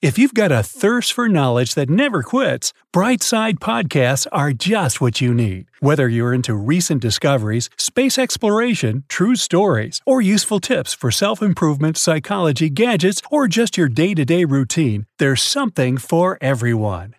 If you've got a thirst for knowledge that never quits, Brightside Podcasts are just what you need. Whether you're into recent discoveries, space exploration, true stories, or useful tips for self improvement, psychology, gadgets, or just your day to day routine, there's something for everyone.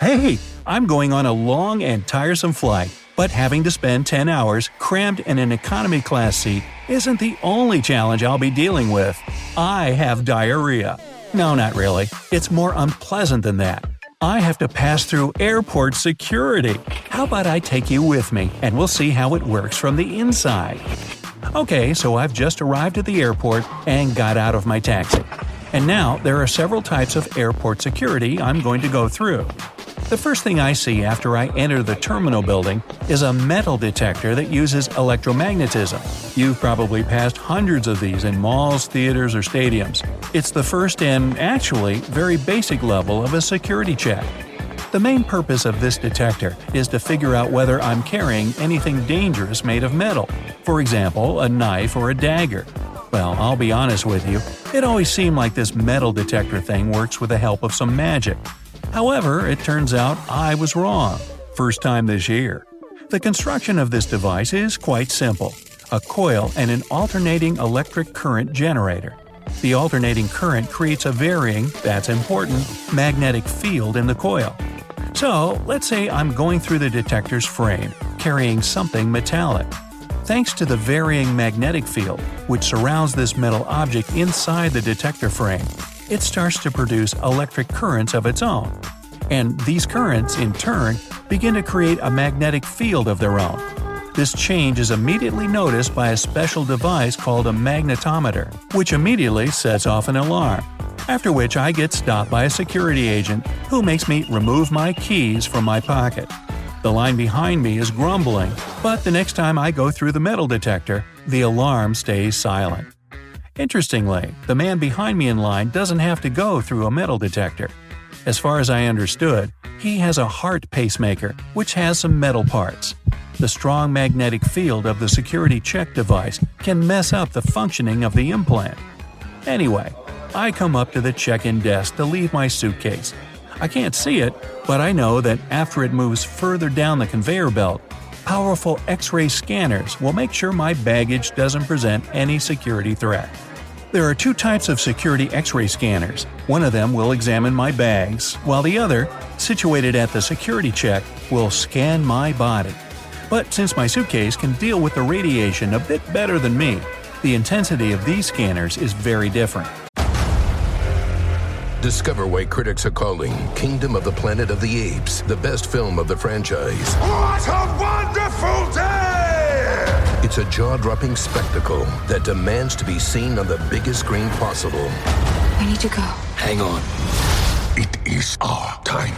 Hey, I'm going on a long and tiresome flight, but having to spend 10 hours crammed in an economy class seat isn't the only challenge I'll be dealing with. I have diarrhea. No, not really. It's more unpleasant than that. I have to pass through airport security. How about I take you with me and we'll see how it works from the inside? Okay, so I've just arrived at the airport and got out of my taxi. And now there are several types of airport security I'm going to go through. The first thing I see after I enter the terminal building is a metal detector that uses electromagnetism. You've probably passed hundreds of these in malls, theaters, or stadiums. It's the first and, actually, very basic level of a security check. The main purpose of this detector is to figure out whether I'm carrying anything dangerous made of metal, for example, a knife or a dagger. Well, I'll be honest with you, it always seemed like this metal detector thing works with the help of some magic. However, it turns out I was wrong. First time this year. The construction of this device is quite simple a coil and an alternating electric current generator. The alternating current creates a varying, that's important, magnetic field in the coil. So, let's say I'm going through the detector's frame, carrying something metallic. Thanks to the varying magnetic field, which surrounds this metal object inside the detector frame, it starts to produce electric currents of its own. And these currents, in turn, begin to create a magnetic field of their own. This change is immediately noticed by a special device called a magnetometer, which immediately sets off an alarm. After which I get stopped by a security agent who makes me remove my keys from my pocket. The line behind me is grumbling, but the next time I go through the metal detector, the alarm stays silent. Interestingly, the man behind me in line doesn't have to go through a metal detector. As far as I understood, he has a heart pacemaker, which has some metal parts. The strong magnetic field of the security check device can mess up the functioning of the implant. Anyway, I come up to the check in desk to leave my suitcase. I can't see it, but I know that after it moves further down the conveyor belt, powerful X ray scanners will make sure my baggage doesn't present any security threat. There are two types of security X ray scanners. One of them will examine my bags, while the other, situated at the security check, will scan my body. But since my suitcase can deal with the radiation a bit better than me, the intensity of these scanners is very different. Discover why critics are calling Kingdom of the Planet of the Apes the best film of the franchise. What a wonderful day! It's a jaw dropping spectacle that demands to be seen on the biggest screen possible. We need to go. Hang on. It is our time.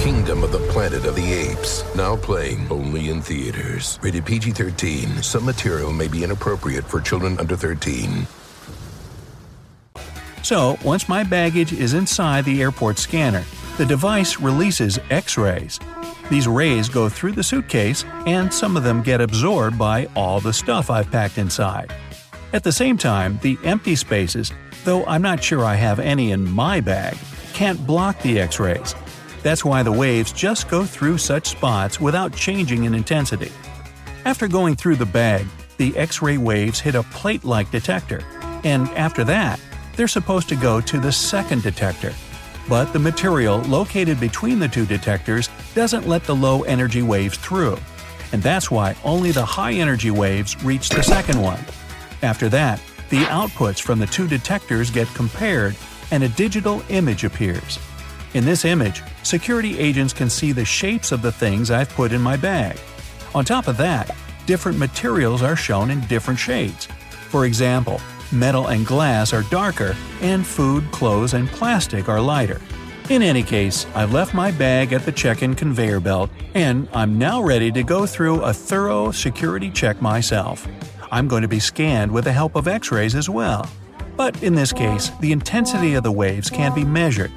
Kingdom of the Planet of the Apes. Now playing only in theaters. Rated PG 13. Some material may be inappropriate for children under 13. So, once my baggage is inside the airport scanner, the device releases X rays. These rays go through the suitcase, and some of them get absorbed by all the stuff I've packed inside. At the same time, the empty spaces, though I'm not sure I have any in my bag, can't block the X rays. That's why the waves just go through such spots without changing in intensity. After going through the bag, the X ray waves hit a plate like detector, and after that, they're supposed to go to the second detector. But the material located between the two detectors doesn't let the low energy waves through, and that's why only the high energy waves reach the second one. After that, the outputs from the two detectors get compared and a digital image appears. In this image, security agents can see the shapes of the things I've put in my bag. On top of that, different materials are shown in different shades. For example, metal and glass are darker, and food, clothes, and plastic are lighter. In any case, I've left my bag at the check in conveyor belt, and I'm now ready to go through a thorough security check myself. I'm going to be scanned with the help of x rays as well. But in this case, the intensity of the waves can't be measured.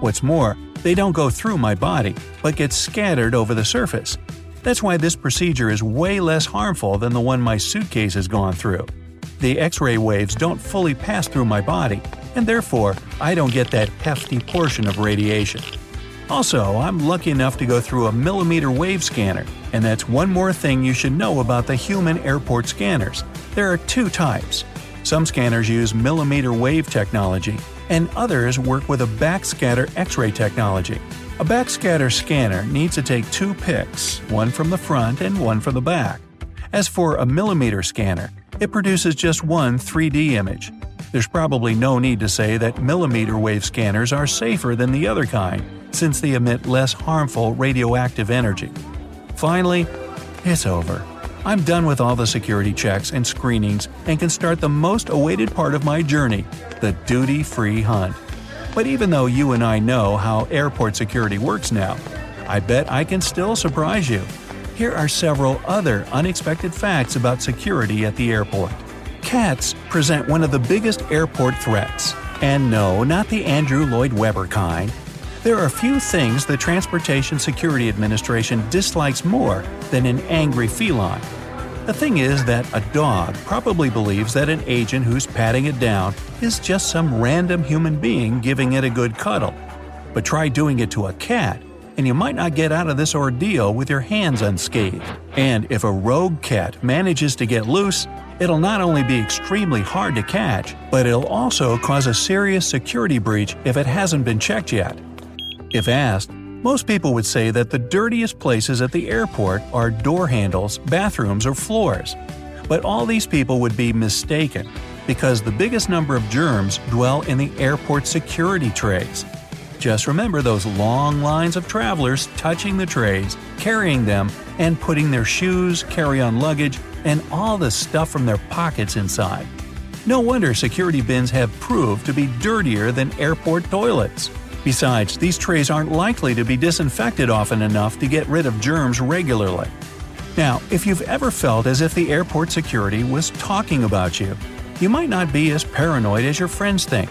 What's more, they don't go through my body, but get scattered over the surface. That's why this procedure is way less harmful than the one my suitcase has gone through. The X ray waves don't fully pass through my body, and therefore, I don't get that hefty portion of radiation. Also, I'm lucky enough to go through a millimeter wave scanner, and that's one more thing you should know about the human airport scanners. There are two types. Some scanners use millimeter wave technology, and others work with a backscatter X ray technology. A backscatter scanner needs to take two pics, one from the front and one from the back. As for a millimeter scanner, it produces just one 3D image. There's probably no need to say that millimeter wave scanners are safer than the other kind, since they emit less harmful radioactive energy. Finally, it's over. I'm done with all the security checks and screenings and can start the most awaited part of my journey the duty free hunt. But even though you and I know how airport security works now, I bet I can still surprise you. Here are several other unexpected facts about security at the airport. Cats present one of the biggest airport threats. And no, not the Andrew Lloyd Webber kind. There are few things the Transportation Security Administration dislikes more than an angry feline. The thing is that a dog probably believes that an agent who's patting it down is just some random human being giving it a good cuddle. But try doing it to a cat, and you might not get out of this ordeal with your hands unscathed. And if a rogue cat manages to get loose, it'll not only be extremely hard to catch, but it'll also cause a serious security breach if it hasn't been checked yet. If asked, most people would say that the dirtiest places at the airport are door handles, bathrooms, or floors. But all these people would be mistaken, because the biggest number of germs dwell in the airport security trays. Just remember those long lines of travelers touching the trays, carrying them, and putting their shoes, carry on luggage, and all the stuff from their pockets inside. No wonder security bins have proved to be dirtier than airport toilets. Besides, these trays aren't likely to be disinfected often enough to get rid of germs regularly. Now, if you've ever felt as if the airport security was talking about you, you might not be as paranoid as your friends think.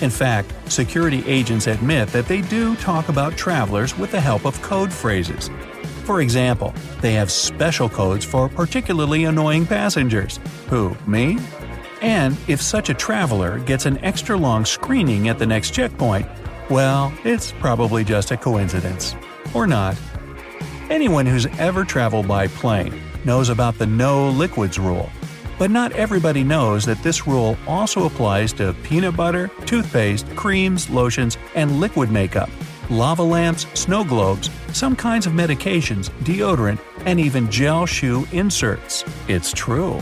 In fact, security agents admit that they do talk about travelers with the help of code phrases. For example, they have special codes for particularly annoying passengers. Who, me? And if such a traveler gets an extra long screening at the next checkpoint, well, it's probably just a coincidence. Or not. Anyone who's ever traveled by plane knows about the no liquids rule. But not everybody knows that this rule also applies to peanut butter, toothpaste, creams, lotions, and liquid makeup, lava lamps, snow globes, some kinds of medications, deodorant, and even gel shoe inserts. It's true.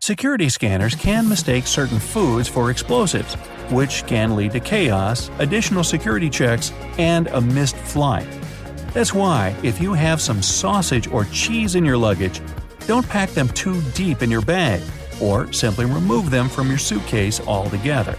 Security scanners can mistake certain foods for explosives, which can lead to chaos, additional security checks, and a missed flight. That's why, if you have some sausage or cheese in your luggage, don't pack them too deep in your bag, or simply remove them from your suitcase altogether.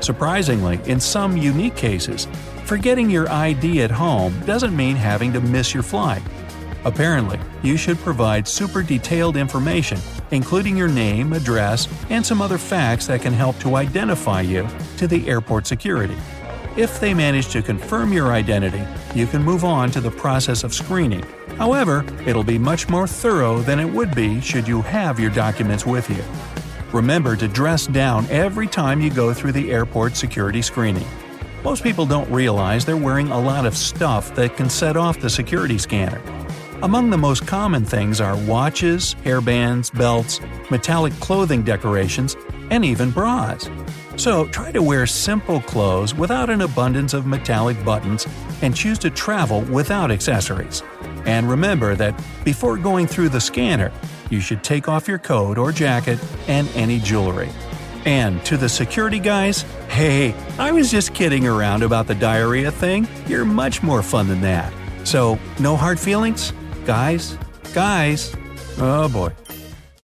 Surprisingly, in some unique cases, forgetting your ID at home doesn't mean having to miss your flight. Apparently, you should provide super detailed information, including your name, address, and some other facts that can help to identify you to the airport security. If they manage to confirm your identity, you can move on to the process of screening. However, it'll be much more thorough than it would be should you have your documents with you. Remember to dress down every time you go through the airport security screening. Most people don't realize they're wearing a lot of stuff that can set off the security scanner. Among the most common things are watches, hairbands, belts, metallic clothing decorations, and even bras. So try to wear simple clothes without an abundance of metallic buttons and choose to travel without accessories. And remember that before going through the scanner, you should take off your coat or jacket and any jewelry. And to the security guys, hey, I was just kidding around about the diarrhea thing. You're much more fun than that. So, no hard feelings? Guys? Guys? Oh boy.